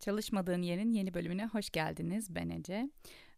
Çalışmadığın Yerin yeni bölümüne hoş geldiniz. Ben Ece.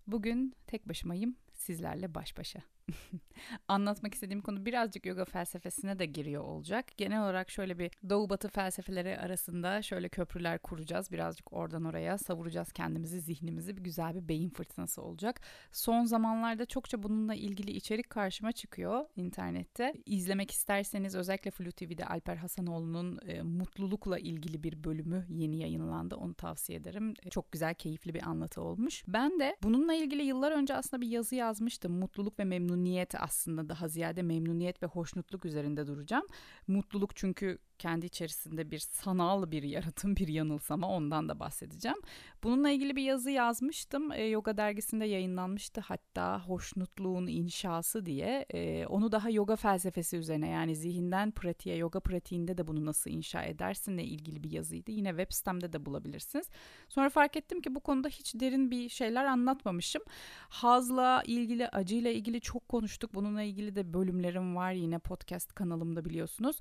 Bugün tek başımayım, sizlerle baş başa. Anlatmak istediğim konu birazcık yoga felsefesine de giriyor olacak. Genel olarak şöyle bir doğu batı felsefeleri arasında şöyle köprüler kuracağız. Birazcık oradan oraya savuracağız kendimizi, zihnimizi. Bir güzel bir beyin fırtınası olacak. Son zamanlarda çokça bununla ilgili içerik karşıma çıkıyor internette. İzlemek isterseniz özellikle Flu TV'de Alper Hasanoğlu'nun e, mutlulukla ilgili bir bölümü yeni yayınlandı. Onu tavsiye ederim. E, çok güzel, keyifli bir anlatı olmuş. Ben de bununla ilgili yıllar önce aslında bir yazı yazmıştım. Mutluluk ve memnuniyet memnuniyet aslında daha ziyade memnuniyet ve hoşnutluk üzerinde duracağım. Mutluluk çünkü kendi içerisinde bir sanal bir yaratım, bir yanılsama ondan da bahsedeceğim. Bununla ilgili bir yazı yazmıştım. E, yoga dergisinde yayınlanmıştı hatta hoşnutluğun inşası diye. E, onu daha yoga felsefesi üzerine yani zihinden pratiğe, yoga pratiğinde de bunu nasıl inşa edersinle ilgili bir yazıydı. Yine web sitemde de bulabilirsiniz. Sonra fark ettim ki bu konuda hiç derin bir şeyler anlatmamışım. Hazla ilgili, acıyla ilgili çok konuştuk. Bununla ilgili de bölümlerim var yine podcast kanalımda biliyorsunuz.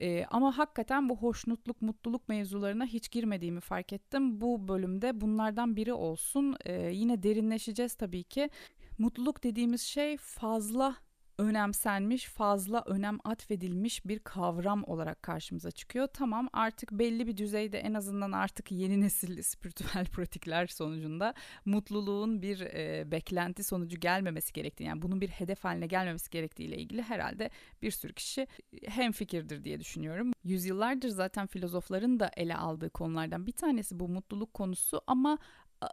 E, ama hakikaten bu hoşnutluk, mutluluk mevzularına hiç girmediğimi fark ettim. Bu bölümde bunlardan biri olsun. E, yine derinleşeceğiz tabii ki. Mutluluk dediğimiz şey fazla önemsenmiş, fazla önem atfedilmiş bir kavram olarak karşımıza çıkıyor. Tamam artık belli bir düzeyde en azından artık yeni nesil spiritüel pratikler sonucunda mutluluğun bir e, beklenti sonucu gelmemesi gerektiği yani bunun bir hedef haline gelmemesi gerektiği ile ilgili herhalde bir sürü kişi hem fikirdir diye düşünüyorum. Yüzyıllardır zaten filozofların da ele aldığı konulardan bir tanesi bu mutluluk konusu ama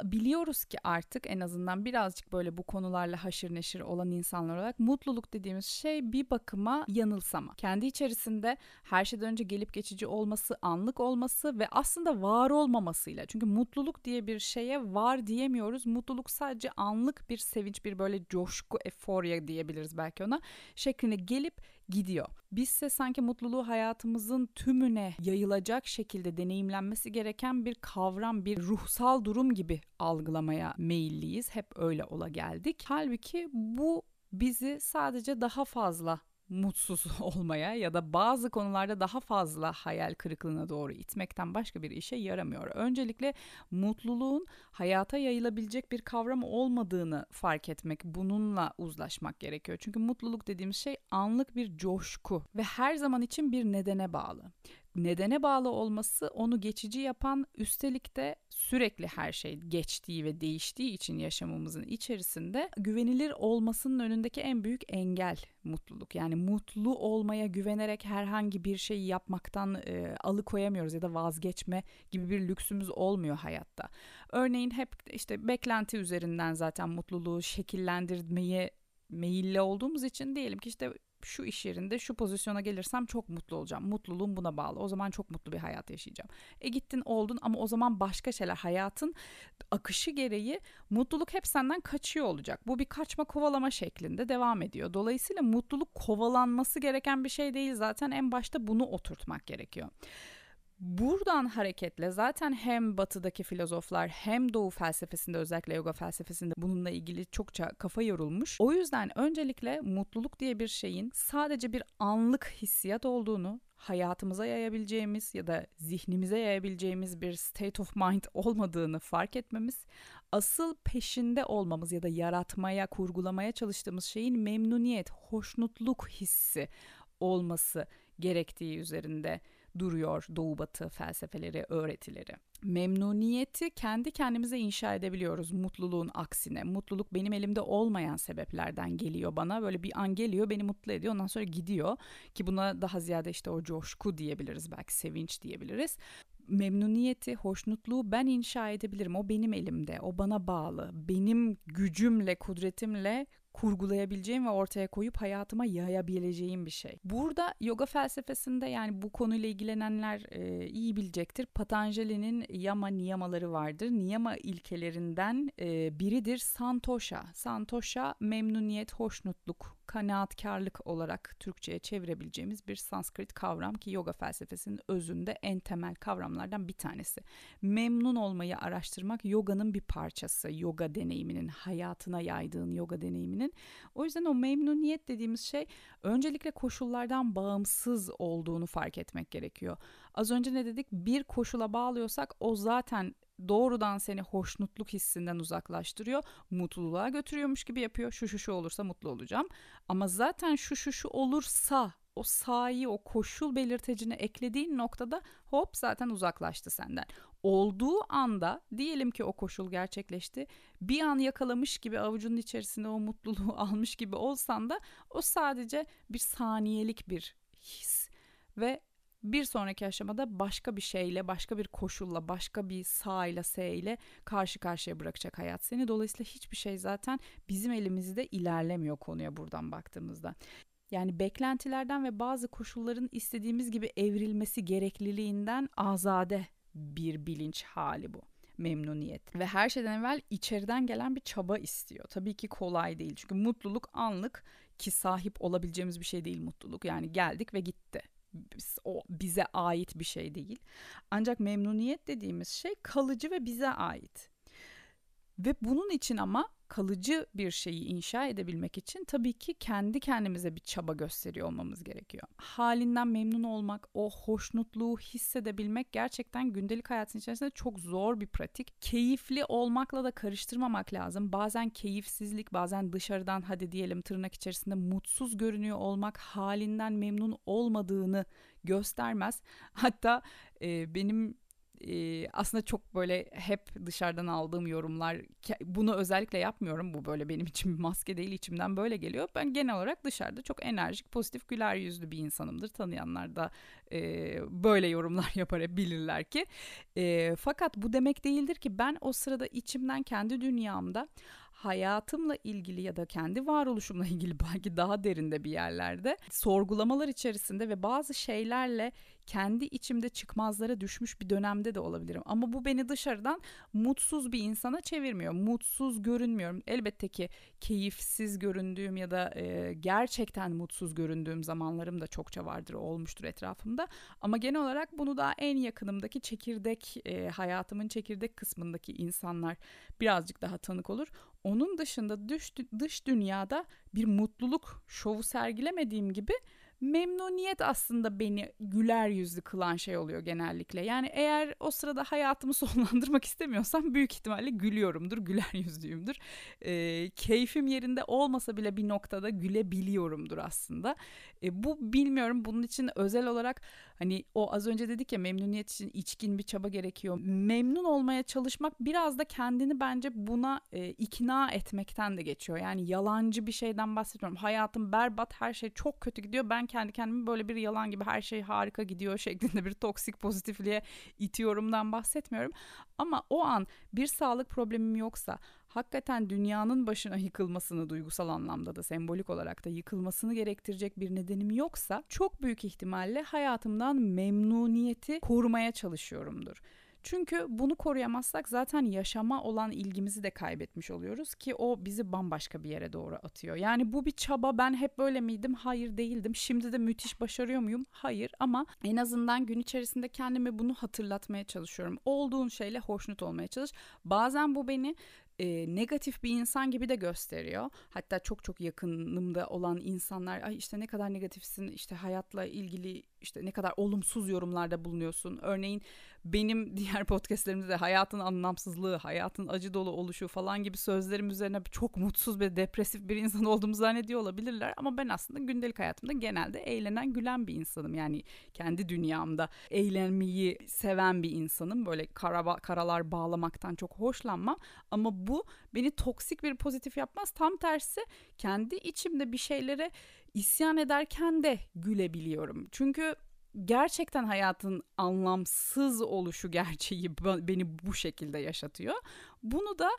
biliyoruz ki artık en azından birazcık böyle bu konularla haşır neşir olan insanlar olarak mutluluk dediğimiz şey bir bakıma yanılsama. Kendi içerisinde her şeyden önce gelip geçici olması, anlık olması ve aslında var olmamasıyla. Çünkü mutluluk diye bir şeye var diyemiyoruz. Mutluluk sadece anlık bir sevinç, bir böyle coşku, eforya diyebiliriz belki ona şeklinde gelip gidiyor. Bizse sanki mutluluğu hayatımızın tümüne yayılacak şekilde deneyimlenmesi gereken bir kavram, bir ruhsal durum gibi algılamaya meyilliyiz. Hep öyle ola geldik. Halbuki bu bizi sadece daha fazla mutsuz olmaya ya da bazı konularda daha fazla hayal kırıklığına doğru itmekten başka bir işe yaramıyor. Öncelikle mutluluğun hayata yayılabilecek bir kavram olmadığını fark etmek, bununla uzlaşmak gerekiyor. Çünkü mutluluk dediğimiz şey anlık bir coşku ve her zaman için bir nedene bağlı nedene bağlı olması onu geçici yapan üstelik de sürekli her şey geçtiği ve değiştiği için yaşamımızın içerisinde güvenilir olmasının önündeki en büyük engel mutluluk. Yani mutlu olmaya güvenerek herhangi bir şeyi yapmaktan e, alıkoyamıyoruz ya da vazgeçme gibi bir lüksümüz olmuyor hayatta. Örneğin hep işte beklenti üzerinden zaten mutluluğu şekillendirmeye meyilli olduğumuz için diyelim ki işte şu iş yerinde şu pozisyona gelirsem çok mutlu olacağım. Mutluluğum buna bağlı. O zaman çok mutlu bir hayat yaşayacağım. E gittin oldun ama o zaman başka şeyler hayatın akışı gereği mutluluk hep senden kaçıyor olacak. Bu bir kaçma kovalama şeklinde devam ediyor. Dolayısıyla mutluluk kovalanması gereken bir şey değil. Zaten en başta bunu oturtmak gerekiyor. Buradan hareketle zaten hem batıdaki filozoflar hem doğu felsefesinde özellikle yoga felsefesinde bununla ilgili çokça kafa yorulmuş. O yüzden öncelikle mutluluk diye bir şeyin sadece bir anlık hissiyat olduğunu hayatımıza yayabileceğimiz ya da zihnimize yayabileceğimiz bir state of mind olmadığını fark etmemiz, asıl peşinde olmamız ya da yaratmaya, kurgulamaya çalıştığımız şeyin memnuniyet, hoşnutluk hissi olması gerektiği üzerinde duruyor Doğu Batı felsefeleri, öğretileri. Memnuniyeti kendi kendimize inşa edebiliyoruz mutluluğun aksine. Mutluluk benim elimde olmayan sebeplerden geliyor bana. Böyle bir an geliyor beni mutlu ediyor ondan sonra gidiyor. Ki buna daha ziyade işte o coşku diyebiliriz belki sevinç diyebiliriz memnuniyeti, hoşnutluğu ben inşa edebilirim. O benim elimde, o bana bağlı. Benim gücümle, kudretimle kurgulayabileceğim ve ortaya koyup hayatıma yayabileceğim bir şey. Burada yoga felsefesinde yani bu konuyla ilgilenenler e, iyi bilecektir. Patanjali'nin yama niyamaları vardır. Niyama ilkelerinden e, biridir santosha. Santosha memnuniyet, hoşnutluk, kanaatkarlık olarak Türkçe'ye çevirebileceğimiz bir Sanskrit kavram ki yoga felsefesinin özünde en temel kavramlardan bir tanesi. Memnun olmayı araştırmak yoganın bir parçası. Yoga deneyiminin, hayatına yaydığın yoga deneyiminin senin. O yüzden o memnuniyet dediğimiz şey öncelikle koşullardan bağımsız olduğunu fark etmek gerekiyor. Az önce ne dedik? Bir koşula bağlıyorsak o zaten doğrudan seni hoşnutluk hissinden uzaklaştırıyor. Mutluluğa götürüyormuş gibi yapıyor. Şu şu şu olursa mutlu olacağım. Ama zaten şu şu şu olursa o sahi, o koşul belirtecini eklediğin noktada hop zaten uzaklaştı senden. Olduğu anda diyelim ki o koşul gerçekleşti. Bir an yakalamış gibi avucunun içerisinde o mutluluğu almış gibi olsan da o sadece bir saniyelik bir his ve bir sonraki aşamada başka bir şeyle, başka bir koşulla, başka bir sağ ile S ile karşı karşıya bırakacak hayat seni. Dolayısıyla hiçbir şey zaten bizim elimizde ilerlemiyor konuya buradan baktığımızda. Yani beklentilerden ve bazı koşulların istediğimiz gibi evrilmesi gerekliliğinden azade bir bilinç hali bu memnuniyet ve her şeyden evvel içeriden gelen bir çaba istiyor. Tabii ki kolay değil çünkü mutluluk anlık ki sahip olabileceğimiz bir şey değil mutluluk. Yani geldik ve gitti o bize ait bir şey değil. Ancak memnuniyet dediğimiz şey kalıcı ve bize ait. Ve bunun için ama kalıcı bir şeyi inşa edebilmek için tabii ki kendi kendimize bir çaba gösteriyor olmamız gerekiyor. Halinden memnun olmak, o hoşnutluğu hissedebilmek gerçekten gündelik hayatın içerisinde çok zor bir pratik. Keyifli olmakla da karıştırmamak lazım. Bazen keyifsizlik, bazen dışarıdan hadi diyelim tırnak içerisinde mutsuz görünüyor olmak halinden memnun olmadığını göstermez. Hatta e, benim e, aslında çok böyle hep dışarıdan aldığım yorumlar bunu özellikle yapmıyorum. Bu böyle benim için bir maske değil içimden böyle geliyor. Ben genel olarak dışarıda çok enerjik pozitif güler yüzlü bir insanımdır. Tanıyanlar da e, böyle yorumlar yapar bilirler ki. E, fakat bu demek değildir ki ben o sırada içimden kendi dünyamda hayatımla ilgili ya da kendi varoluşumla ilgili belki daha derinde bir yerlerde sorgulamalar içerisinde ve bazı şeylerle kendi içimde çıkmazlara düşmüş bir dönemde de olabilirim. Ama bu beni dışarıdan mutsuz bir insana çevirmiyor. Mutsuz görünmüyorum. Elbette ki keyifsiz göründüğüm ya da e, gerçekten mutsuz göründüğüm zamanlarım da çokça vardır, olmuştur etrafımda. Ama genel olarak bunu da en yakınımdaki çekirdek, e, hayatımın çekirdek kısmındaki insanlar birazcık daha tanık olur. Onun dışında dış, dış dünyada bir mutluluk şovu sergilemediğim gibi memnuniyet aslında beni güler yüzlü kılan şey oluyor genellikle. Yani eğer o sırada hayatımı sonlandırmak istemiyorsam büyük ihtimalle gülüyorumdur, güler yüzlüyümdür. E, keyfim yerinde olmasa bile bir noktada gülebiliyorumdur aslında. E, bu bilmiyorum bunun için özel olarak hani o az önce dedik ya memnuniyet için içkin bir çaba gerekiyor. Memnun olmaya çalışmak biraz da kendini bence buna e, ikna etmekten de geçiyor. Yani yalancı bir şeyden bahsetmiyorum. Hayatım berbat, her şey çok kötü gidiyor. Ben kendi kendimi böyle bir yalan gibi her şey harika gidiyor şeklinde bir toksik pozitifliğe itiyorumdan bahsetmiyorum. Ama o an bir sağlık problemim yoksa hakikaten dünyanın başına yıkılmasını duygusal anlamda da sembolik olarak da yıkılmasını gerektirecek bir nedenim yoksa çok büyük ihtimalle hayatımdan memnuniyeti korumaya çalışıyorumdur. Çünkü bunu koruyamazsak zaten yaşama olan ilgimizi de kaybetmiş oluyoruz ki o bizi bambaşka bir yere doğru atıyor. Yani bu bir çaba ben hep böyle miydim? Hayır değildim. Şimdi de müthiş başarıyor muyum? Hayır ama en azından gün içerisinde kendime bunu hatırlatmaya çalışıyorum. Olduğun şeyle hoşnut olmaya çalış. Bazen bu beni e, negatif bir insan gibi de gösteriyor. Hatta çok çok yakınımda olan insanlar ay işte ne kadar negatifsin işte hayatla ilgili işte ne kadar olumsuz yorumlarda bulunuyorsun. Örneğin benim diğer podcastlerimde de hayatın anlamsızlığı, hayatın acı dolu oluşu falan gibi sözlerim üzerine çok mutsuz ve depresif bir insan olduğumu zannediyor olabilirler. Ama ben aslında gündelik hayatımda genelde eğlenen, gülen bir insanım. Yani kendi dünyamda eğlenmeyi seven bir insanım. Böyle kara, karalar bağlamaktan çok hoşlanmam. Ama bu beni toksik bir pozitif yapmaz. Tam tersi kendi içimde bir şeylere isyan ederken de gülebiliyorum. Çünkü gerçekten hayatın anlamsız oluşu gerçeği beni bu şekilde yaşatıyor. Bunu da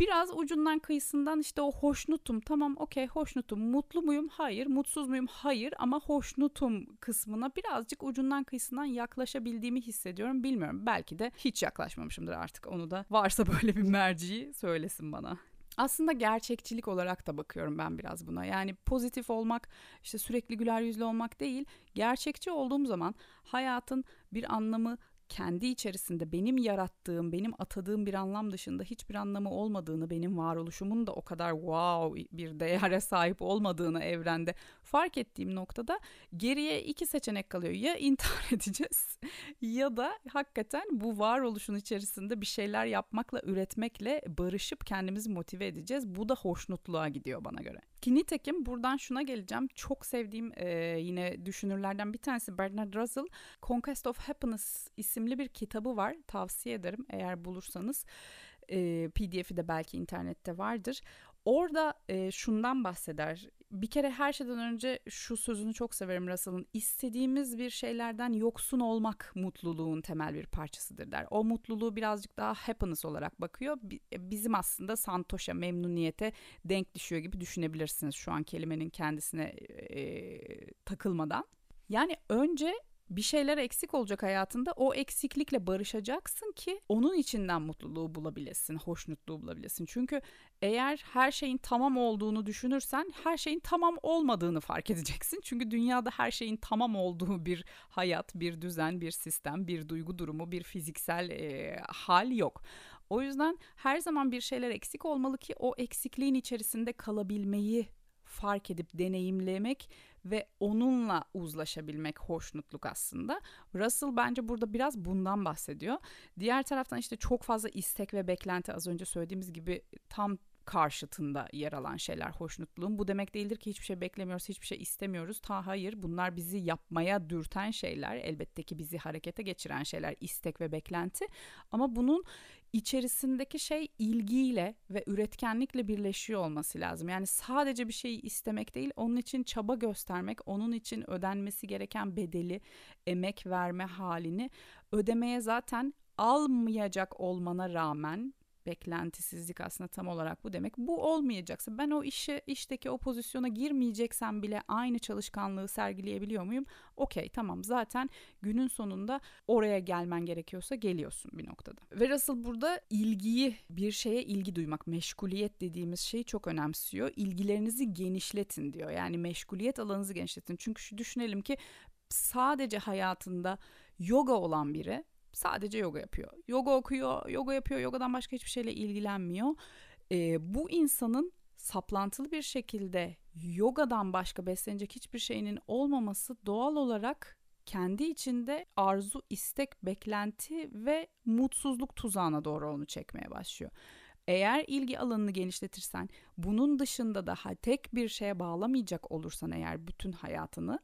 biraz ucundan kıyısından işte o hoşnutum tamam okey hoşnutum mutlu muyum? Hayır. Mutsuz muyum? Hayır. Ama hoşnutum kısmına birazcık ucundan kıyısından yaklaşabildiğimi hissediyorum. Bilmiyorum. Belki de hiç yaklaşmamışımdır artık. Onu da varsa böyle bir merci söylesin bana. Aslında gerçekçilik olarak da bakıyorum ben biraz buna. Yani pozitif olmak, işte sürekli güler yüzlü olmak değil. Gerçekçi olduğum zaman hayatın bir anlamı kendi içerisinde benim yarattığım, benim atadığım bir anlam dışında hiçbir anlamı olmadığını, benim varoluşumun da o kadar wow bir değere sahip olmadığını evrende fark ettiğim noktada geriye iki seçenek kalıyor. Ya intihar edeceğiz ya da hakikaten bu varoluşun içerisinde bir şeyler yapmakla, üretmekle barışıp kendimizi motive edeceğiz. Bu da hoşnutluğa gidiyor bana göre. Ki nitekim buradan şuna geleceğim. Çok sevdiğim e, yine düşünürlerden bir tanesi Bernard Russell. Conquest of Happiness isimli bir kitabı var. Tavsiye ederim eğer bulursanız. E, PDF'i de belki internette vardır. Orada e, şundan bahseder. Bir kere her şeyden önce şu sözünü çok severim Russell'ın. İstediğimiz bir şeylerden yoksun olmak mutluluğun temel bir parçasıdır der. O mutluluğu birazcık daha happiness olarak bakıyor. Bizim aslında santosha, memnuniyete denk düşüyor gibi düşünebilirsiniz şu an kelimenin kendisine e, takılmadan. Yani önce bir şeyler eksik olacak hayatında o eksiklikle barışacaksın ki onun içinden mutluluğu bulabilesin, hoşnutluğu bulabilesin. Çünkü eğer her şeyin tamam olduğunu düşünürsen her şeyin tamam olmadığını fark edeceksin. Çünkü dünyada her şeyin tamam olduğu bir hayat, bir düzen, bir sistem, bir duygu durumu, bir fiziksel e, hal yok. O yüzden her zaman bir şeyler eksik olmalı ki o eksikliğin içerisinde kalabilmeyi fark edip deneyimlemek ve onunla uzlaşabilmek hoşnutluk aslında. Russell bence burada biraz bundan bahsediyor. Diğer taraftan işte çok fazla istek ve beklenti az önce söylediğimiz gibi tam karşıtında yer alan şeyler hoşnutluğun. Bu demek değildir ki hiçbir şey beklemiyoruz, hiçbir şey istemiyoruz. Ta hayır bunlar bizi yapmaya dürten şeyler. Elbette ki bizi harekete geçiren şeyler istek ve beklenti. Ama bunun içerisindeki şey ilgiyle ve üretkenlikle birleşiyor olması lazım. Yani sadece bir şeyi istemek değil, onun için çaba göstermek, onun için ödenmesi gereken bedeli, emek verme halini ödemeye zaten almayacak olmana rağmen beklentisizlik aslında tam olarak bu demek. Bu olmayacaksa ben o işe işteki o pozisyona girmeyeceksem bile aynı çalışkanlığı sergileyebiliyor muyum? Okey tamam zaten günün sonunda oraya gelmen gerekiyorsa geliyorsun bir noktada. Ve Russell burada ilgiyi bir şeye ilgi duymak, meşguliyet dediğimiz şeyi çok önemsiyor. İlgilerinizi genişletin diyor. Yani meşguliyet alanınızı genişletin. Çünkü şu düşünelim ki sadece hayatında yoga olan biri sadece yoga yapıyor. Yoga okuyor, yoga yapıyor, yogadan başka hiçbir şeyle ilgilenmiyor. Ee, bu insanın saplantılı bir şekilde yogadan başka beslenecek hiçbir şeyinin olmaması doğal olarak kendi içinde arzu, istek, beklenti ve mutsuzluk tuzağına doğru onu çekmeye başlıyor. Eğer ilgi alanını genişletirsen, bunun dışında daha tek bir şeye bağlamayacak olursan eğer bütün hayatını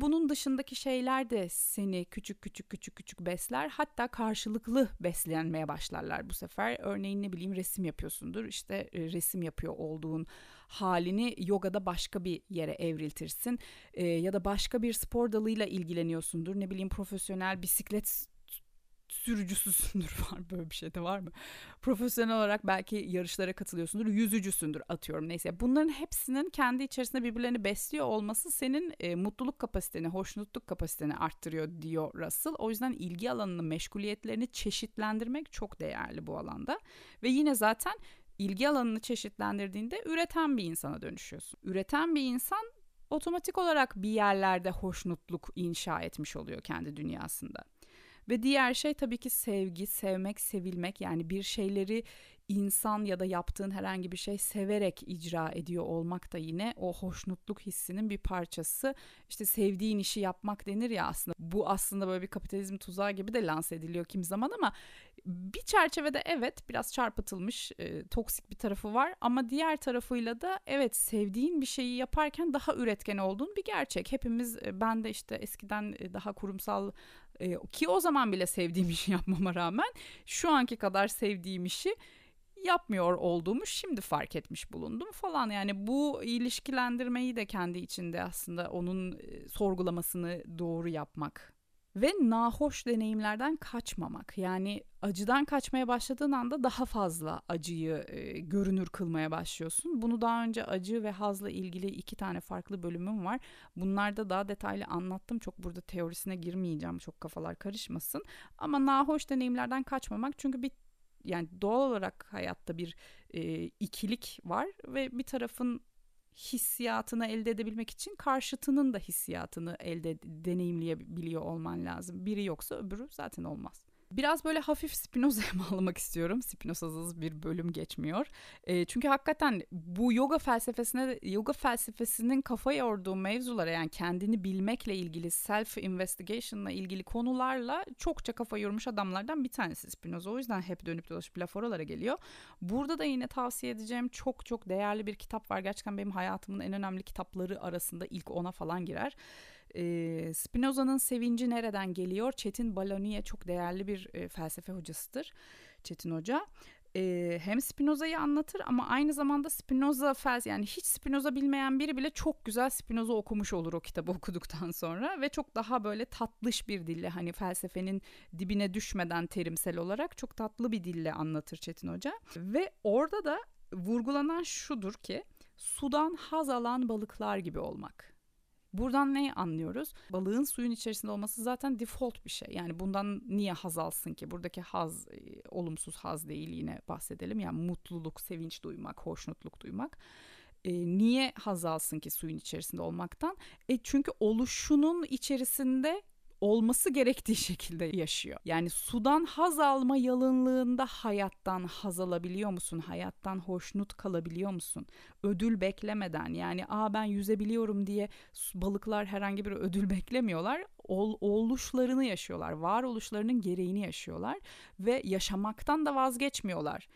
bunun dışındaki şeyler de seni küçük küçük küçük küçük besler. Hatta karşılıklı beslenmeye başlarlar bu sefer. Örneğin ne bileyim resim yapıyorsundur. İşte e, resim yapıyor olduğun halini yogada başka bir yere evriltirsin. E, ya da başka bir spor dalıyla ilgileniyorsundur. Ne bileyim profesyonel bisiklet sürücüsüsündür var böyle bir şey de var mı? Profesyonel olarak belki yarışlara katılıyorsundur, yüzücüsündür atıyorum neyse. Bunların hepsinin kendi içerisinde birbirlerini besliyor olması senin e, mutluluk kapasiteni, hoşnutluk kapasiteni arttırıyor diyor Russell. O yüzden ilgi alanını, meşguliyetlerini çeşitlendirmek çok değerli bu alanda. Ve yine zaten ilgi alanını çeşitlendirdiğinde üreten bir insana dönüşüyorsun. Üreten bir insan otomatik olarak bir yerlerde hoşnutluk inşa etmiş oluyor kendi dünyasında. Ve diğer şey tabii ki sevgi, sevmek, sevilmek. Yani bir şeyleri insan ya da yaptığın herhangi bir şey severek icra ediyor olmak da yine o hoşnutluk hissinin bir parçası. İşte sevdiğin işi yapmak denir ya aslında. Bu aslında böyle bir kapitalizm tuzağı gibi de lanse ediliyor kim zaman ama bir çerçevede evet biraz çarpıtılmış e, toksik bir tarafı var ama diğer tarafıyla da evet sevdiğin bir şeyi yaparken daha üretken olduğun bir gerçek. Hepimiz e, ben de işte eskiden e, daha kurumsal e, ki o zaman bile sevdiğim işi yapmama rağmen şu anki kadar sevdiğim işi yapmıyor olduğumu şimdi fark etmiş bulundum falan. Yani bu ilişkilendirmeyi de kendi içinde aslında onun e, sorgulamasını doğru yapmak ve nahoş deneyimlerden kaçmamak. Yani acıdan kaçmaya başladığın anda daha fazla acıyı e, görünür kılmaya başlıyorsun. Bunu daha önce acı ve hazla ilgili iki tane farklı bölümüm var. Bunlarda daha detaylı anlattım. Çok burada teorisine girmeyeceğim. Çok kafalar karışmasın. Ama nahoş deneyimlerden kaçmamak çünkü bir yani doğal olarak hayatta bir e, ikilik var ve bir tarafın hissiyatını elde edebilmek için karşıtının da hissiyatını elde deneyimleyebiliyor olman lazım. Biri yoksa öbürü zaten olmaz. Biraz böyle hafif Spinoza'ya bağlamak istiyorum. Spinoza'sız bir bölüm geçmiyor. E, çünkü hakikaten bu yoga felsefesine, yoga felsefesinin kafa yorduğu mevzulara yani kendini bilmekle ilgili, self investigation'la ilgili konularla çokça kafa yormuş adamlardan bir tanesi Spinoza. O yüzden hep dönüp dolaşıp laf oralara geliyor. Burada da yine tavsiye edeceğim çok çok değerli bir kitap var. Gerçekten benim hayatımın en önemli kitapları arasında ilk ona falan girer. Spinoza'nın sevinci nereden geliyor? Çetin Baloniye çok değerli bir felsefe hocasıdır. Çetin Hoca. Hem Spinoza'yı anlatır ama aynı zamanda Spinoza felsefe yani hiç Spinoza bilmeyen biri bile çok güzel Spinoza okumuş olur o kitabı okuduktan sonra ve çok daha böyle tatlış bir dille hani felsefenin dibine düşmeden terimsel olarak çok tatlı bir dille anlatır Çetin Hoca ve orada da vurgulanan şudur ki sudan haz alan balıklar gibi olmak. Buradan neyi anlıyoruz? Balığın suyun içerisinde olması zaten default bir şey. Yani bundan niye haz alsın ki? Buradaki haz e, olumsuz haz değil yine bahsedelim. Yani mutluluk, sevinç duymak, hoşnutluk duymak. E, niye haz alsın ki suyun içerisinde olmaktan? E çünkü oluşunun içerisinde olması gerektiği şekilde yaşıyor. Yani sudan haz alma yalınlığında hayattan haz alabiliyor musun? Hayattan hoşnut kalabiliyor musun? Ödül beklemeden yani aa ben yüzebiliyorum diye balıklar herhangi bir ödül beklemiyorlar. Ol, oluşlarını yaşıyorlar. Varoluşlarının gereğini yaşıyorlar ve yaşamaktan da vazgeçmiyorlar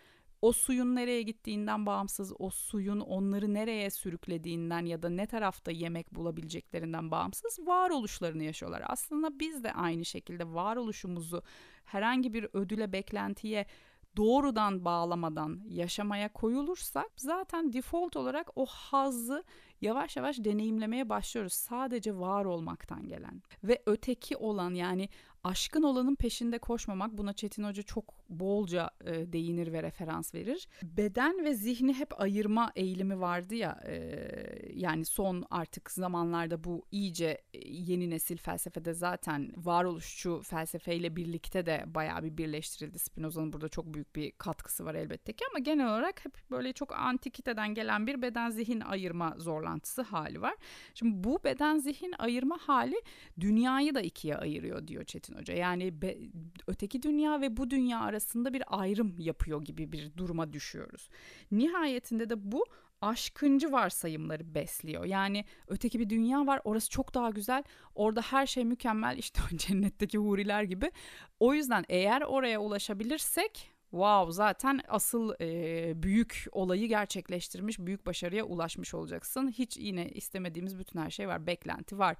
o suyun nereye gittiğinden bağımsız, o suyun onları nereye sürüklediğinden ya da ne tarafta yemek bulabileceklerinden bağımsız varoluşlarını yaşıyorlar. Aslında biz de aynı şekilde varoluşumuzu herhangi bir ödüle, beklentiye doğrudan bağlamadan yaşamaya koyulursak zaten default olarak o hazzı yavaş yavaş deneyimlemeye başlıyoruz. Sadece var olmaktan gelen ve öteki olan yani aşkın olanın peşinde koşmamak buna Çetin Hoca çok bolca e, değinir ve referans verir. Beden ve zihni hep ayırma eğilimi vardı ya e, yani son artık zamanlarda bu iyice e, yeni nesil felsefede zaten varoluşçu felsefeyle birlikte de bayağı bir birleştirildi. Spinoza'nın burada çok büyük bir katkısı var elbette ki ama genel olarak hep böyle çok antikiteden gelen bir beden zihin ayırma zorlantısı hali var. Şimdi bu beden zihin ayırma hali dünyayı da ikiye ayırıyor diyor Çetin Hoca. Yani be, öteki dünya ve bu dünya arasında bir ayrım yapıyor gibi bir duruma düşüyoruz. Nihayetinde de bu aşkıncı varsayımları besliyor. Yani öteki bir dünya var orası çok daha güzel orada her şey mükemmel işte cennetteki huriler gibi. O yüzden eğer oraya ulaşabilirsek wow zaten asıl e, büyük olayı gerçekleştirmiş büyük başarıya ulaşmış olacaksın. Hiç yine istemediğimiz bütün her şey var beklenti var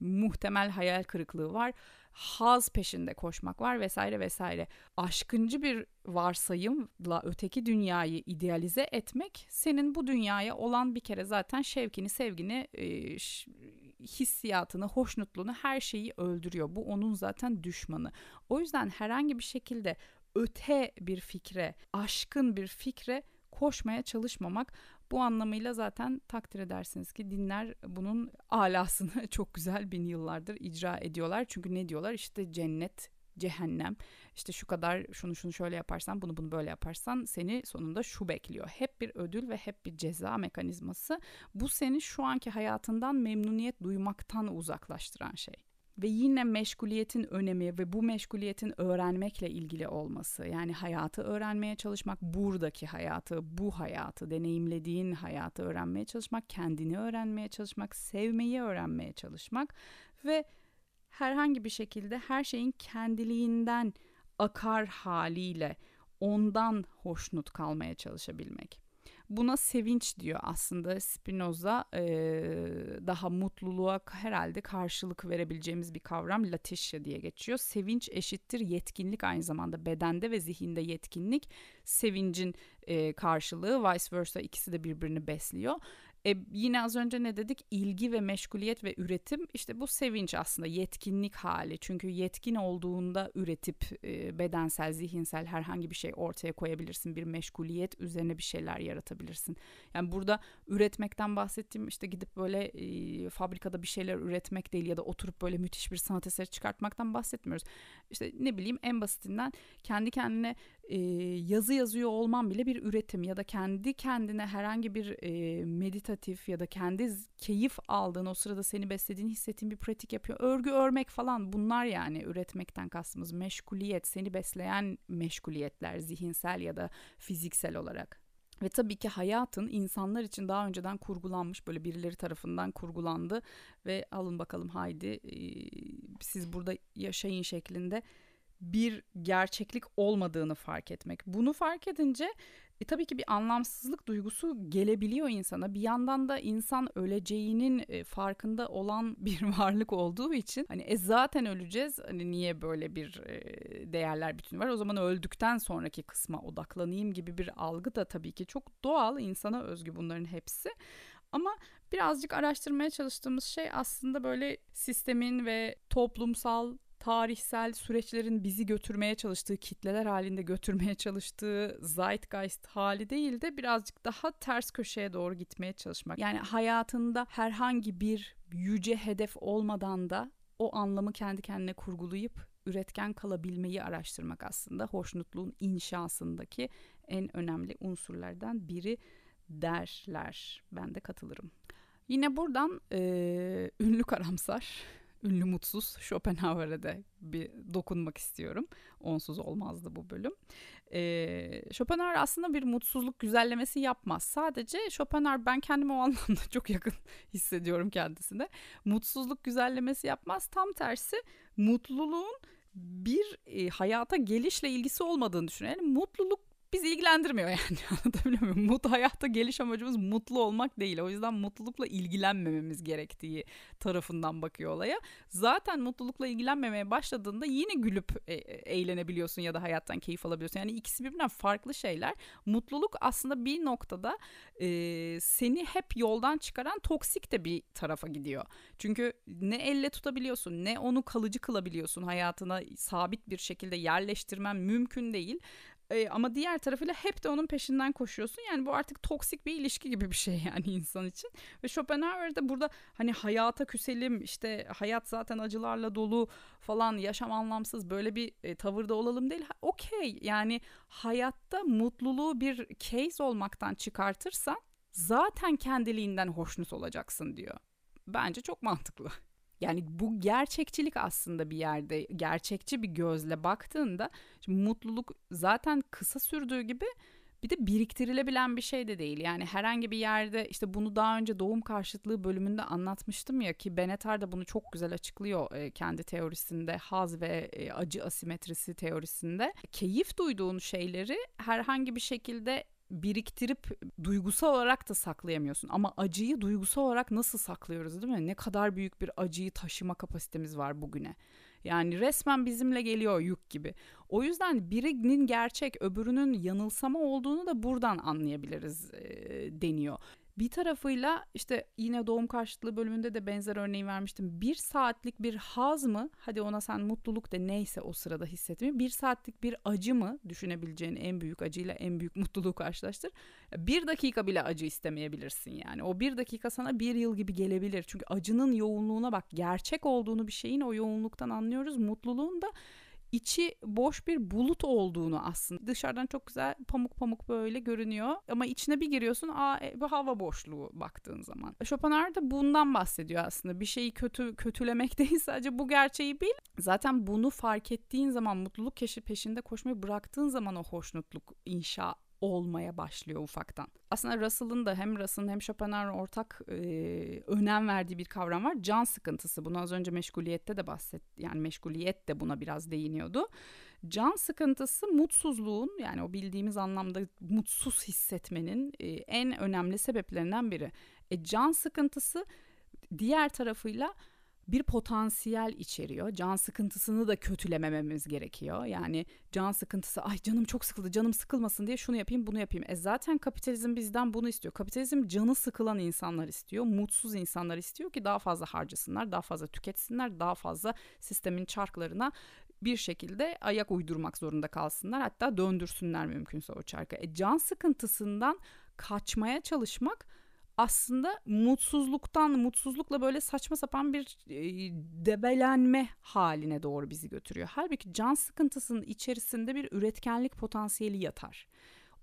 muhtemel hayal kırıklığı var haz peşinde koşmak var vesaire vesaire. Aşkıncı bir varsayımla öteki dünyayı idealize etmek senin bu dünyaya olan bir kere zaten şevkini, sevgini, e, hissiyatını, hoşnutluğunu her şeyi öldürüyor. Bu onun zaten düşmanı. O yüzden herhangi bir şekilde öte bir fikre, aşkın bir fikre koşmaya çalışmamak bu anlamıyla zaten takdir edersiniz ki dinler bunun alasını çok güzel bin yıllardır icra ediyorlar. Çünkü ne diyorlar işte cennet, cehennem işte şu kadar şunu şunu şöyle yaparsan bunu bunu böyle yaparsan seni sonunda şu bekliyor. Hep bir ödül ve hep bir ceza mekanizması. Bu seni şu anki hayatından memnuniyet duymaktan uzaklaştıran şey ve yine meşguliyetin önemi ve bu meşguliyetin öğrenmekle ilgili olması yani hayatı öğrenmeye çalışmak buradaki hayatı bu hayatı deneyimlediğin hayatı öğrenmeye çalışmak kendini öğrenmeye çalışmak sevmeyi öğrenmeye çalışmak ve herhangi bir şekilde her şeyin kendiliğinden akar haliyle ondan hoşnut kalmaya çalışabilmek. Buna sevinç diyor aslında Spinoza e, daha mutluluğa herhalde karşılık verebileceğimiz bir kavram latisya diye geçiyor. Sevinç eşittir yetkinlik aynı zamanda bedende ve zihinde yetkinlik sevincin e, karşılığı vice versa ikisi de birbirini besliyor. E, yine az önce ne dedik? İlgi ve meşguliyet ve üretim işte bu sevinç aslında yetkinlik hali. Çünkü yetkin olduğunda üretip e, bedensel, zihinsel herhangi bir şey ortaya koyabilirsin. Bir meşguliyet üzerine bir şeyler yaratabilirsin. Yani burada üretmekten bahsettiğim işte gidip böyle e, fabrikada bir şeyler üretmek değil ya da oturup böyle müthiş bir sanat eseri çıkartmaktan bahsetmiyoruz. İşte ne bileyim en basitinden kendi kendine e, yazı yazıyor olman bile bir üretim ya da kendi kendine herhangi bir e, meditatif ya da kendi keyif aldığın o sırada seni beslediğini hissettiğin bir pratik yapıyor. Örgü örmek falan bunlar yani üretmekten kastımız meşguliyet seni besleyen meşguliyetler zihinsel ya da fiziksel olarak. Ve tabii ki hayatın insanlar için daha önceden kurgulanmış böyle birileri tarafından kurgulandı ve alın bakalım haydi siz burada yaşayın şeklinde bir gerçeklik olmadığını fark etmek. Bunu fark edince e, tabii ki bir anlamsızlık duygusu gelebiliyor insana. Bir yandan da insan öleceğinin e, farkında olan bir varlık olduğu için hani e, zaten öleceğiz. Hani niye böyle bir e, değerler bütünü var? O zaman öldükten sonraki kısma odaklanayım gibi bir algı da tabii ki çok doğal insana özgü bunların hepsi. Ama birazcık araştırmaya çalıştığımız şey aslında böyle sistemin ve toplumsal tarihsel süreçlerin bizi götürmeye çalıştığı, kitleler halinde götürmeye çalıştığı zeitgeist hali değil de birazcık daha ters köşeye doğru gitmeye çalışmak. Yani hayatında herhangi bir yüce hedef olmadan da o anlamı kendi kendine kurgulayıp üretken kalabilmeyi araştırmak aslında hoşnutluğun inşasındaki en önemli unsurlardan biri derler. Ben de katılırım. Yine buradan e, ünlü karamsar ünlü mutsuz Schopenhauer'e de bir dokunmak istiyorum. Onsuz olmazdı bu bölüm. Ee, Schopenhauer aslında bir mutsuzluk güzellemesi yapmaz. Sadece Schopenhauer ben kendimi o anlamda çok yakın hissediyorum kendisine. Mutsuzluk güzellemesi yapmaz. Tam tersi mutluluğun bir e, hayata gelişle ilgisi olmadığını. Yani mutluluk bizi ilgilendirmiyor yani anlatabiliyor muyum? Mutlu hayatta geliş amacımız mutlu olmak değil. O yüzden mutlulukla ilgilenmememiz gerektiği tarafından bakıyor olaya. Zaten mutlulukla ilgilenmemeye başladığında yine gülüp e- eğlenebiliyorsun ya da hayattan keyif alabiliyorsun. Yani ikisi birbirinden farklı şeyler. Mutluluk aslında bir noktada e, seni hep yoldan çıkaran toksik de bir tarafa gidiyor. Çünkü ne elle tutabiliyorsun ne onu kalıcı kılabiliyorsun hayatına sabit bir şekilde yerleştirmen mümkün değil. E, ama diğer tarafıyla hep de onun peşinden koşuyorsun. Yani bu artık toksik bir ilişki gibi bir şey yani insan için. Ve Schopenhauer de burada hani hayata küselim işte hayat zaten acılarla dolu falan yaşam anlamsız böyle bir e, tavırda olalım değil. Okey yani hayatta mutluluğu bir case olmaktan çıkartırsan zaten kendiliğinden hoşnut olacaksın diyor. Bence çok mantıklı. Yani bu gerçekçilik aslında bir yerde gerçekçi bir gözle baktığında mutluluk zaten kısa sürdüğü gibi bir de biriktirilebilen bir şey de değil. Yani herhangi bir yerde işte bunu daha önce doğum karşıtlığı bölümünde anlatmıştım ya ki Benetar da bunu çok güzel açıklıyor e, kendi teorisinde haz ve e, acı asimetrisi teorisinde. Keyif duyduğun şeyleri herhangi bir şekilde biriktirip duygusal olarak da saklayamıyorsun. Ama acıyı duygusal olarak nasıl saklıyoruz değil mi? Ne kadar büyük bir acıyı taşıma kapasitemiz var bugüne. Yani resmen bizimle geliyor yük gibi. O yüzden birinin gerçek öbürünün yanılsama olduğunu da buradan anlayabiliriz e, deniyor. Bir tarafıyla işte yine doğum karşıtlığı bölümünde de benzer örneği vermiştim. Bir saatlik bir haz mı? Hadi ona sen mutluluk de neyse o sırada hissetmiyor. Bir saatlik bir acı mı? Düşünebileceğin en büyük acıyla en büyük mutluluğu karşılaştır. Bir dakika bile acı istemeyebilirsin yani. O bir dakika sana bir yıl gibi gelebilir. Çünkü acının yoğunluğuna bak. Gerçek olduğunu bir şeyin o yoğunluktan anlıyoruz. Mutluluğun da içi boş bir bulut olduğunu aslında. Dışarıdan çok güzel pamuk pamuk böyle görünüyor ama içine bir giriyorsun aa e, bir hava boşluğu baktığın zaman. Schopenhauer da bundan bahsediyor aslında. Bir şeyi kötü kötülemek değil sadece bu gerçeği bil. Zaten bunu fark ettiğin zaman mutluluk keşi peşinde koşmayı bıraktığın zaman o hoşnutluk inşa olmaya başlıyor ufaktan. Aslında Russell'ın da hem Russell'ın hem Schopenhauer'ın ortak e, önem verdiği bir kavram var. Can sıkıntısı. Bunu az önce meşguliyette de bahset yani meşguliyet de buna biraz değiniyordu. Can sıkıntısı mutsuzluğun yani o bildiğimiz anlamda mutsuz hissetmenin e, en önemli sebeplerinden biri. E, can sıkıntısı diğer tarafıyla bir potansiyel içeriyor. Can sıkıntısını da kötülemememiz gerekiyor. Yani can sıkıntısı ay canım çok sıkıldı canım sıkılmasın diye şunu yapayım bunu yapayım. E zaten kapitalizm bizden bunu istiyor. Kapitalizm canı sıkılan insanlar istiyor. Mutsuz insanlar istiyor ki daha fazla harcasınlar, daha fazla tüketsinler, daha fazla sistemin çarklarına bir şekilde ayak uydurmak zorunda kalsınlar. Hatta döndürsünler mümkünse o çarkı. E can sıkıntısından kaçmaya çalışmak aslında mutsuzluktan, mutsuzlukla böyle saçma sapan bir e, debelenme haline doğru bizi götürüyor. Halbuki can sıkıntısının içerisinde bir üretkenlik potansiyeli yatar.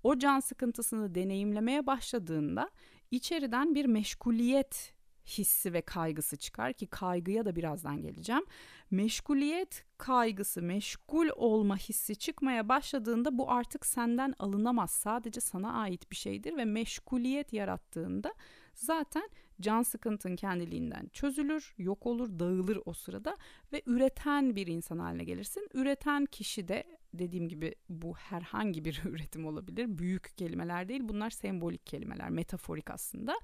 O can sıkıntısını deneyimlemeye başladığında içeriden bir meşguliyet hissi ve kaygısı çıkar ki kaygıya da birazdan geleceğim. Meşguliyet kaygısı, meşgul olma hissi çıkmaya başladığında bu artık senden alınamaz. Sadece sana ait bir şeydir ve meşguliyet yarattığında zaten can sıkıntın kendiliğinden çözülür, yok olur, dağılır o sırada ve üreten bir insan haline gelirsin. Üreten kişi de dediğim gibi bu herhangi bir üretim olabilir. Büyük kelimeler değil bunlar sembolik kelimeler, metaforik aslında.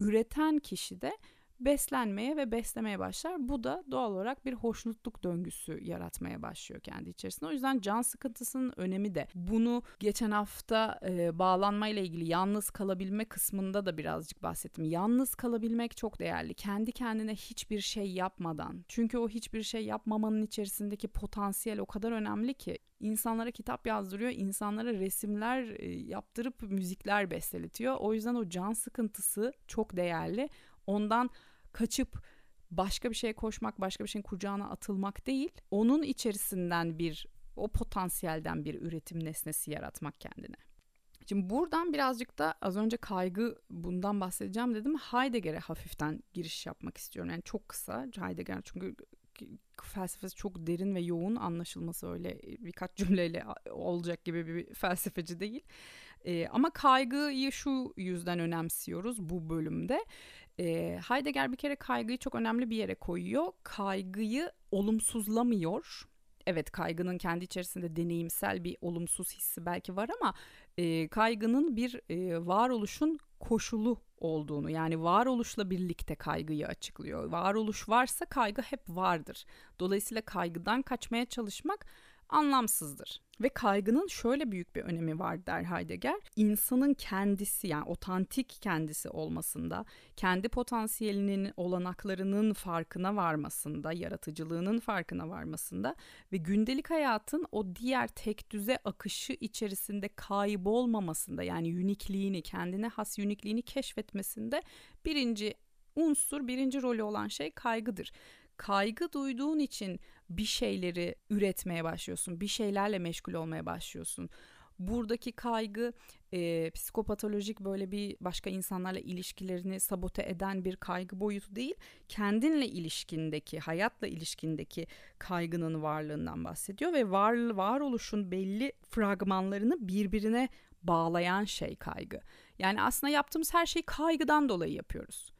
Üreten kişi de beslenmeye ve beslemeye başlar. Bu da doğal olarak bir hoşnutluk döngüsü yaratmaya başlıyor kendi içerisinde. O yüzden can sıkıntısının önemi de bunu geçen hafta e, bağlanmayla ilgili yalnız kalabilme kısmında da birazcık bahsettim. Yalnız kalabilmek çok değerli. Kendi kendine hiçbir şey yapmadan. Çünkü o hiçbir şey yapmamanın içerisindeki potansiyel o kadar önemli ki insanlara kitap yazdırıyor, insanlara resimler e, yaptırıp müzikler besteletiyor. O yüzden o can sıkıntısı çok değerli. Ondan kaçıp başka bir şeye koşmak, başka bir şeyin kucağına atılmak değil, onun içerisinden bir o potansiyelden bir üretim nesnesi yaratmak kendine. Şimdi buradan birazcık da az önce kaygı bundan bahsedeceğim dedim. Heidegger'e hafiften giriş yapmak istiyorum. Yani çok kısa Heidegger çünkü felsefesi çok derin ve yoğun anlaşılması öyle birkaç cümleyle olacak gibi bir felsefeci değil. Ee, ama kaygıyı şu yüzden önemsiyoruz bu bölümde. E, Heidegger bir kere kaygıyı çok önemli bir yere koyuyor. Kaygıyı olumsuzlamıyor. Evet kaygının kendi içerisinde deneyimsel bir olumsuz hissi belki var ama e, kaygının bir e, varoluşun koşulu olduğunu yani varoluşla birlikte kaygıyı açıklıyor. Varoluş varsa kaygı hep vardır. Dolayısıyla kaygıdan kaçmaya çalışmak anlamsızdır. Ve kaygının şöyle büyük bir önemi var der Heidegger. İnsanın kendisi yani otantik kendisi olmasında, kendi potansiyelinin olanaklarının farkına varmasında, yaratıcılığının farkına varmasında ve gündelik hayatın o diğer tek düze akışı içerisinde kaybolmamasında yani unikliğini, kendine has unikliğini keşfetmesinde birinci unsur, birinci rolü olan şey kaygıdır kaygı duyduğun için bir şeyleri üretmeye başlıyorsun. Bir şeylerle meşgul olmaya başlıyorsun. Buradaki kaygı e, psikopatolojik böyle bir başka insanlarla ilişkilerini sabote eden bir kaygı boyutu değil. Kendinle ilişkindeki, hayatla ilişkindeki kaygının varlığından bahsediyor ve var varoluşun belli fragmanlarını birbirine bağlayan şey kaygı. Yani aslında yaptığımız her şeyi kaygıdan dolayı yapıyoruz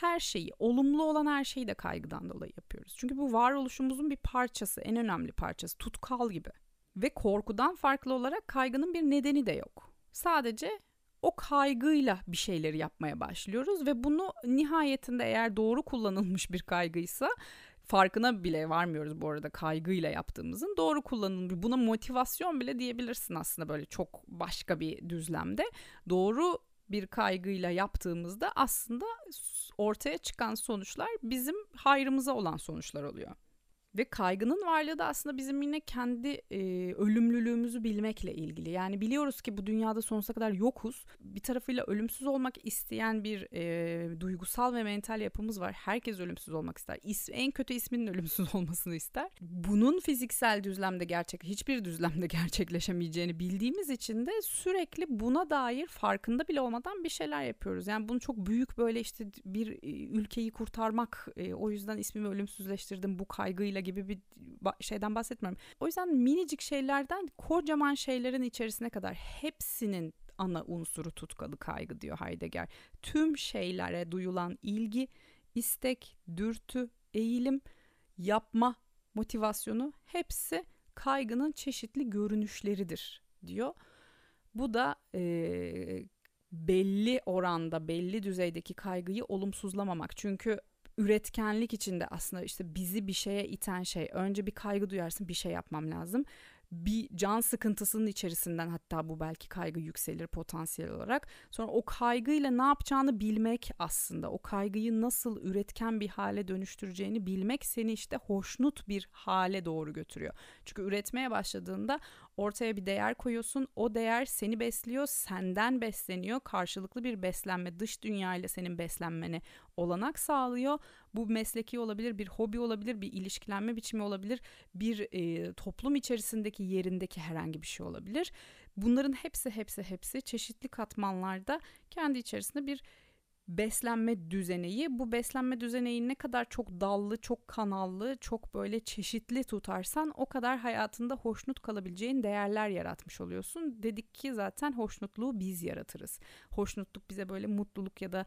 her şeyi, olumlu olan her şeyi de kaygıdan dolayı yapıyoruz. Çünkü bu varoluşumuzun bir parçası, en önemli parçası, tutkal gibi. Ve korkudan farklı olarak kaygının bir nedeni de yok. Sadece o kaygıyla bir şeyleri yapmaya başlıyoruz ve bunu nihayetinde eğer doğru kullanılmış bir kaygıysa farkına bile varmıyoruz bu arada kaygıyla yaptığımızın doğru kullanılmış. Buna motivasyon bile diyebilirsin aslında böyle çok başka bir düzlemde. Doğru bir kaygıyla yaptığımızda aslında ortaya çıkan sonuçlar bizim hayrımıza olan sonuçlar oluyor. Ve kaygının varlığı da aslında bizim yine kendi e, ölümlülüğümüzü bilmekle ilgili. Yani biliyoruz ki bu dünyada sonsuza kadar yokuz. Bir tarafıyla ölümsüz olmak isteyen bir e, duygusal ve mental yapımız var. Herkes ölümsüz olmak ister. İs, en kötü isminin ölümsüz olmasını ister. Bunun fiziksel düzlemde gerçek, hiçbir düzlemde gerçekleşemeyeceğini bildiğimiz için de sürekli buna dair farkında bile olmadan bir şeyler yapıyoruz. Yani bunu çok büyük böyle işte bir ülkeyi kurtarmak, e, o yüzden ismimi ölümsüzleştirdim bu kaygıyla gibi bir şeyden bahsetmiyorum. O yüzden minicik şeylerden kocaman şeylerin içerisine kadar hepsinin ana unsuru tutkalı kaygı diyor Heidegger. Tüm şeylere duyulan ilgi, istek, dürtü, eğilim, yapma motivasyonu hepsi kaygının çeşitli görünüşleridir diyor. Bu da e, belli oranda, belli düzeydeki kaygıyı olumsuzlamamak. Çünkü üretkenlik içinde aslında işte bizi bir şeye iten şey. Önce bir kaygı duyarsın bir şey yapmam lazım. bir can sıkıntısının içerisinden hatta bu belki kaygı yükselir potansiyel olarak. Sonra o kaygıyla ne yapacağını bilmek aslında o kaygıyı nasıl üretken bir hale dönüştüreceğini bilmek seni işte hoşnut bir hale doğru götürüyor. Çünkü üretmeye başladığında ortaya bir değer koyuyorsun. O değer seni besliyor, senden besleniyor. Karşılıklı bir beslenme dış dünya ile senin beslenmene olanak sağlıyor. Bu mesleki olabilir, bir hobi olabilir, bir ilişkilenme biçimi olabilir, bir e, toplum içerisindeki yerindeki herhangi bir şey olabilir. Bunların hepsi hepsi hepsi çeşitli katmanlarda kendi içerisinde bir beslenme düzeneyi. Bu beslenme düzeneyi ne kadar çok dallı, çok kanallı, çok böyle çeşitli tutarsan o kadar hayatında hoşnut kalabileceğin değerler yaratmış oluyorsun. Dedik ki zaten hoşnutluğu biz yaratırız. Hoşnutluk bize böyle mutluluk ya da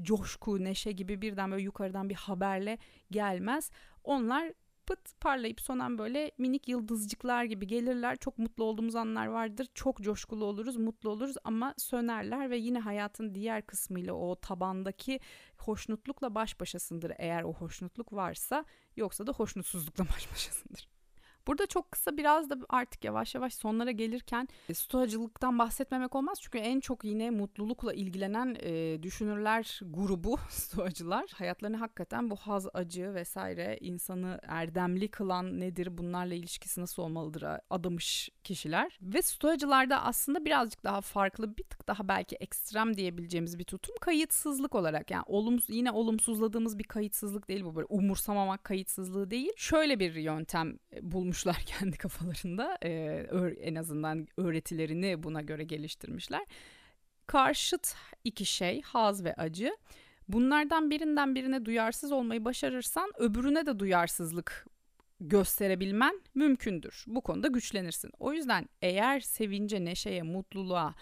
coşku, neşe gibi birden böyle yukarıdan bir haberle gelmez. Onlar pıt parlayıp sonan böyle minik yıldızcıklar gibi gelirler. Çok mutlu olduğumuz anlar vardır. Çok coşkulu oluruz, mutlu oluruz ama sönerler ve yine hayatın diğer kısmıyla o tabandaki hoşnutlukla baş başasındır eğer o hoşnutluk varsa yoksa da hoşnutsuzlukla baş başasındır. Burada çok kısa biraz da artık yavaş yavaş sonlara gelirken e, stoacılıktan bahsetmemek olmaz. Çünkü en çok yine mutlulukla ilgilenen e, düşünürler grubu stoacılar. Hayatlarını hakikaten bu haz, acı vesaire insanı erdemli kılan nedir bunlarla ilişkisi nasıl olmalıdır adamış kişiler. Ve stoacılarda aslında birazcık daha farklı bir tık daha belki ekstrem diyebileceğimiz bir tutum kayıtsızlık olarak yani olumsuz yine olumsuzladığımız bir kayıtsızlık değil bu böyle umursamamak kayıtsızlığı değil. Şöyle bir yöntem e, bulmuş kurmuşlar kendi kafalarında. E, en azından öğretilerini buna göre geliştirmişler. Karşıt iki şey haz ve acı. Bunlardan birinden birine duyarsız olmayı başarırsan öbürüne de duyarsızlık gösterebilmen mümkündür. Bu konuda güçlenirsin. O yüzden eğer sevince, neşeye, mutluluğa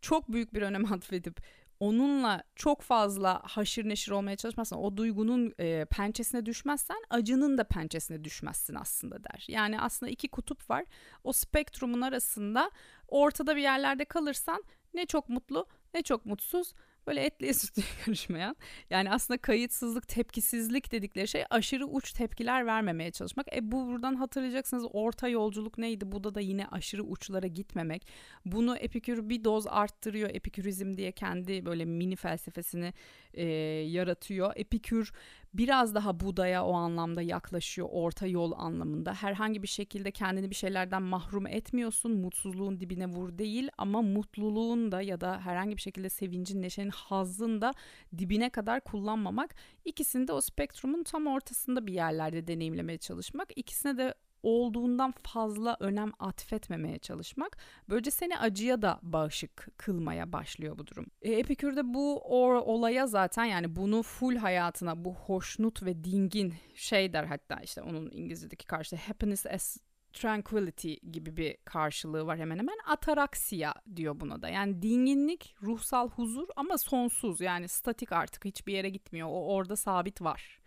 çok büyük bir önem atfedip onunla çok fazla haşır neşir olmaya çalışmazsan o duygunun e, pençesine düşmezsen acının da pençesine düşmezsin aslında der. Yani aslında iki kutup var. O spektrumun arasında ortada bir yerlerde kalırsan ne çok mutlu ne çok mutsuz böyle etliye sütlüye karışmayan yani aslında kayıtsızlık tepkisizlik dedikleri şey aşırı uç tepkiler vermemeye çalışmak. E bu buradan hatırlayacaksınız orta yolculuk neydi? Bu da da yine aşırı uçlara gitmemek. Bunu Epikür bir doz arttırıyor. Epikürizm diye kendi böyle mini felsefesini e, yaratıyor. Epikür biraz daha Buda'ya o anlamda yaklaşıyor orta yol anlamında. Herhangi bir şekilde kendini bir şeylerden mahrum etmiyorsun. Mutsuzluğun dibine vur değil ama mutluluğun da ya da herhangi bir şekilde sevincin, neşenin, hazzın da dibine kadar kullanmamak. İkisini de o spektrumun tam ortasında bir yerlerde deneyimlemeye çalışmak. İkisine de olduğundan fazla önem atfetmemeye çalışmak böylece seni acıya da bağışık kılmaya başlıyor bu durum. E, Epikür'de bu or, olaya zaten yani bunu full hayatına bu hoşnut ve dingin şey der hatta işte onun İngilizce'deki karşılığı happiness as tranquility gibi bir karşılığı var hemen hemen. Ataraksiya diyor buna da. Yani dinginlik, ruhsal huzur ama sonsuz yani statik artık hiçbir yere gitmiyor. O orada sabit var.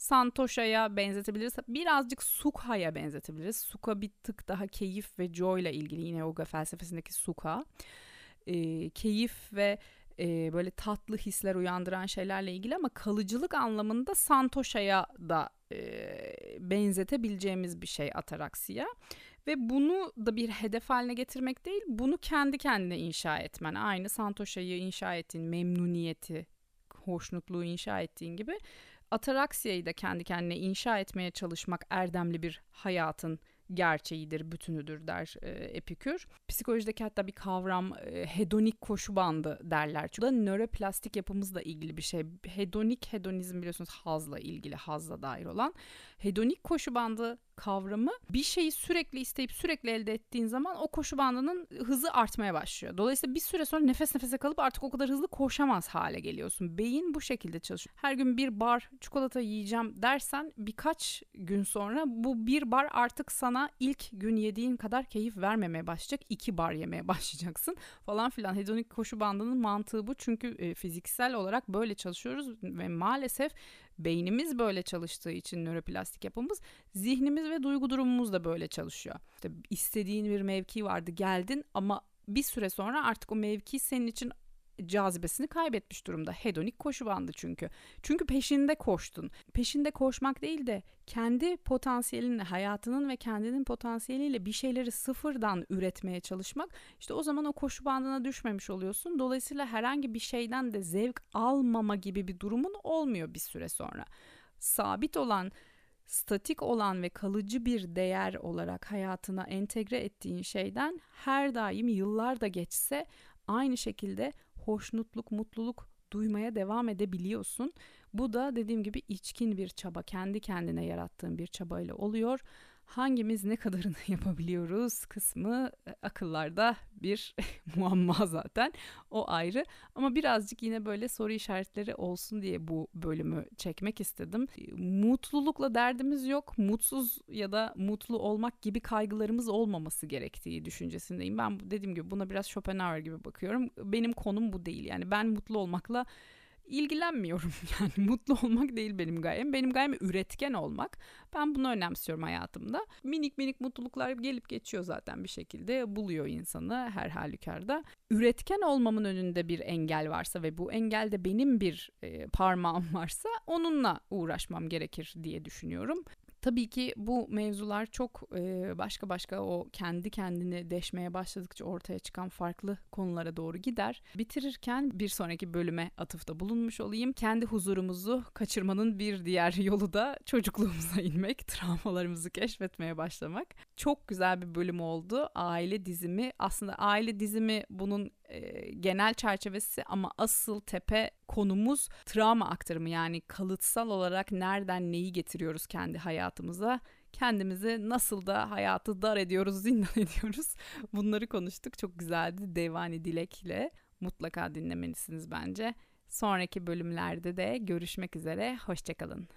Santosha'ya benzetebiliriz. Birazcık Sukha'ya benzetebiliriz. Sukha bir tık daha keyif ve joy ile ilgili. Yine yoga felsefesindeki Sukha. E, keyif ve e, böyle tatlı hisler uyandıran şeylerle ilgili ama kalıcılık anlamında Santosha'ya da e, benzetebileceğimiz bir şey ataraksiya. Ve bunu da bir hedef haline getirmek değil, bunu kendi kendine inşa etmen. Aynı Santosha'yı inşa ettiğin memnuniyeti, hoşnutluğu inşa ettiğin gibi ataraksiyayı da kendi kendine inşa etmeye çalışmak erdemli bir hayatın gerçeğidir, bütünüdür der e, Epikür. Psikolojideki hatta bir kavram e, hedonik koşu bandı derler. Çünkü da nöroplastik yapımızla ilgili bir şey. Hedonik hedonizm biliyorsunuz hazla ilgili, hazla dair olan. Hedonik koşu bandı kavramı bir şeyi sürekli isteyip sürekli elde ettiğin zaman o koşu bandının hızı artmaya başlıyor. Dolayısıyla bir süre sonra nefes nefese kalıp artık o kadar hızlı koşamaz hale geliyorsun. Beyin bu şekilde çalışıyor. Her gün bir bar çikolata yiyeceğim dersen birkaç gün sonra bu bir bar artık sana ilk gün yediğin kadar keyif vermemeye başlayacak. iki bar yemeye başlayacaksın falan filan. Hedonik koşu bandının mantığı bu. Çünkü e, fiziksel olarak böyle çalışıyoruz ve maalesef beynimiz böyle çalıştığı için nöroplastik yapımız zihnimiz ve duygu durumumuz da böyle çalışıyor. İşte istediğin bir mevki vardı geldin ama bir süre sonra artık o mevki senin için cazibesini kaybetmiş durumda. Hedonik koşu bandı çünkü. Çünkü peşinde koştun. Peşinde koşmak değil de kendi potansiyelinle, hayatının ve kendinin potansiyeliyle bir şeyleri sıfırdan üretmeye çalışmak. İşte o zaman o koşu bandına düşmemiş oluyorsun. Dolayısıyla herhangi bir şeyden de zevk almama gibi bir durumun olmuyor bir süre sonra. Sabit olan statik olan ve kalıcı bir değer olarak hayatına entegre ettiğin şeyden her daim yıllar da geçse aynı şekilde hoşnutluk, mutluluk duymaya devam edebiliyorsun. Bu da dediğim gibi içkin bir çaba, kendi kendine yarattığın bir çabayla oluyor hangimiz ne kadarını yapabiliyoruz kısmı e, akıllarda bir muamma zaten. O ayrı. Ama birazcık yine böyle soru işaretleri olsun diye bu bölümü çekmek istedim. Mutlulukla derdimiz yok. Mutsuz ya da mutlu olmak gibi kaygılarımız olmaması gerektiği düşüncesindeyim. Ben dediğim gibi buna biraz Schopenhauer gibi bakıyorum. Benim konum bu değil. Yani ben mutlu olmakla ilgilenmiyorum. Yani mutlu olmak değil benim gayem. Benim gayem üretken olmak. Ben bunu önemsiyorum hayatımda. Minik minik mutluluklar gelip geçiyor zaten bir şekilde. Buluyor insanı her halükarda. Üretken olmamın önünde bir engel varsa ve bu engelde benim bir e, parmağım varsa onunla uğraşmam gerekir diye düşünüyorum. Tabii ki bu mevzular çok e, başka başka o kendi kendini deşmeye başladıkça ortaya çıkan farklı konulara doğru gider. Bitirirken bir sonraki bölüme atıfta bulunmuş olayım. Kendi huzurumuzu kaçırmanın bir diğer yolu da çocukluğumuza inmek, travmalarımızı keşfetmeye başlamak. Çok güzel bir bölüm oldu. Aile dizimi aslında aile dizimi bunun e, genel çerçevesi ama asıl tepe konumuz travma aktarımı yani kalıtsal olarak nereden neyi getiriyoruz kendi hayatımıza kendimizi nasıl da hayatı dar ediyoruz, zindan ediyoruz. Bunları konuştuk. Çok güzeldi. Devani Dilek'le mutlaka dinlemelisiniz bence. Sonraki bölümlerde de görüşmek üzere. Hoşçakalın.